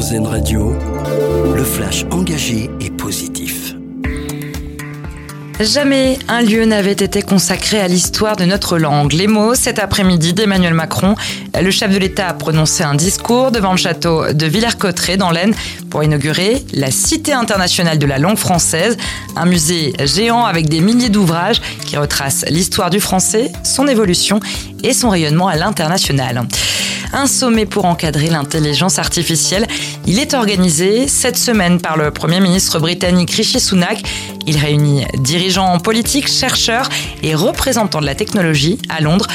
Radio, le flash engagé et positif. Jamais un lieu n'avait été consacré à l'histoire de notre langue. Les mots, cet après-midi d'Emmanuel Macron, le chef de l'État a prononcé un discours devant le château de Villers-Cotterêts dans l'Aisne pour inaugurer la Cité internationale de la langue française, un musée géant avec des milliers d'ouvrages qui retracent l'histoire du français, son évolution et son rayonnement à l'international un sommet pour encadrer l'intelligence artificielle. Il est organisé cette semaine par le Premier ministre britannique Rishi Sunak. Il réunit dirigeants politiques, chercheurs et représentants de la technologie à Londres.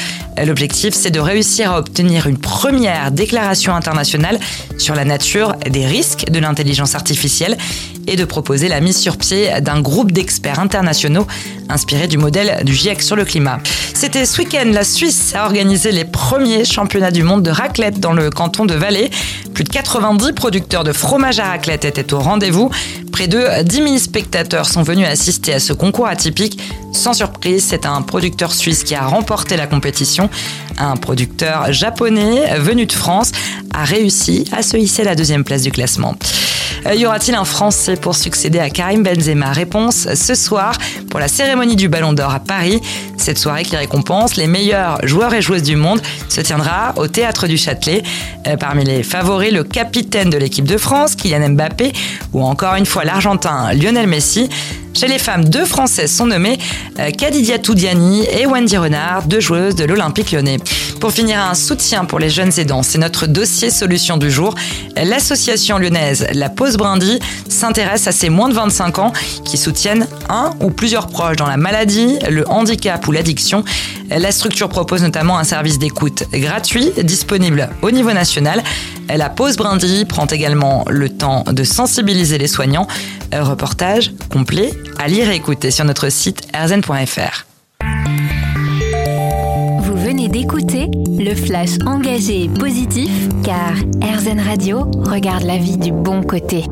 L'objectif, c'est de réussir à obtenir une première déclaration internationale sur la nature des risques de l'intelligence artificielle et de proposer la mise sur pied d'un groupe d'experts internationaux inspiré du modèle du GIEC sur le climat. C'était ce week-end, la Suisse a organisé les premiers championnats du monde de raclette dans le canton de Valais. Plus de 90 producteurs de fromage à raclette étaient au rendez-vous. Près de 10 000 spectateurs sont venus assister à ce concours atypique. Sans surprise, c'est un producteur suisse qui a remporté la compétition. Un producteur japonais venu de France a réussi à se hisser à la deuxième place du classement. Euh, y aura-t-il un Français pour succéder à Karim Benzema? Réponse ce soir pour la cérémonie du Ballon d'Or à Paris. Cette soirée qui récompense les meilleurs joueurs et joueuses du monde se tiendra au Théâtre du Châtelet. Euh, parmi les favoris, le capitaine de l'équipe de France, Kylian Mbappé, ou encore une fois l'Argentin Lionel Messi. Chez les femmes, deux Françaises sont nommées, euh, Kadidia Toudiani et Wendy Renard, deux joueuses de l'Olympique lyonnais. Pour finir, un soutien pour les jeunes aidants, c'est notre dossier solution du jour. L'association lyonnaise La Pause Brindy s'intéresse à ces moins de 25 ans qui soutiennent un ou plusieurs proches dans la maladie, le handicap ou l'addiction. La structure propose notamment un service d'écoute gratuit disponible au niveau national. La Pause Brindy prend également le temps de sensibiliser les soignants. Reportage complet à lire et écouter sur notre site rzn.fr. Vous venez d'écouter le flash engagé et positif car RZN Radio regarde la vie du bon côté.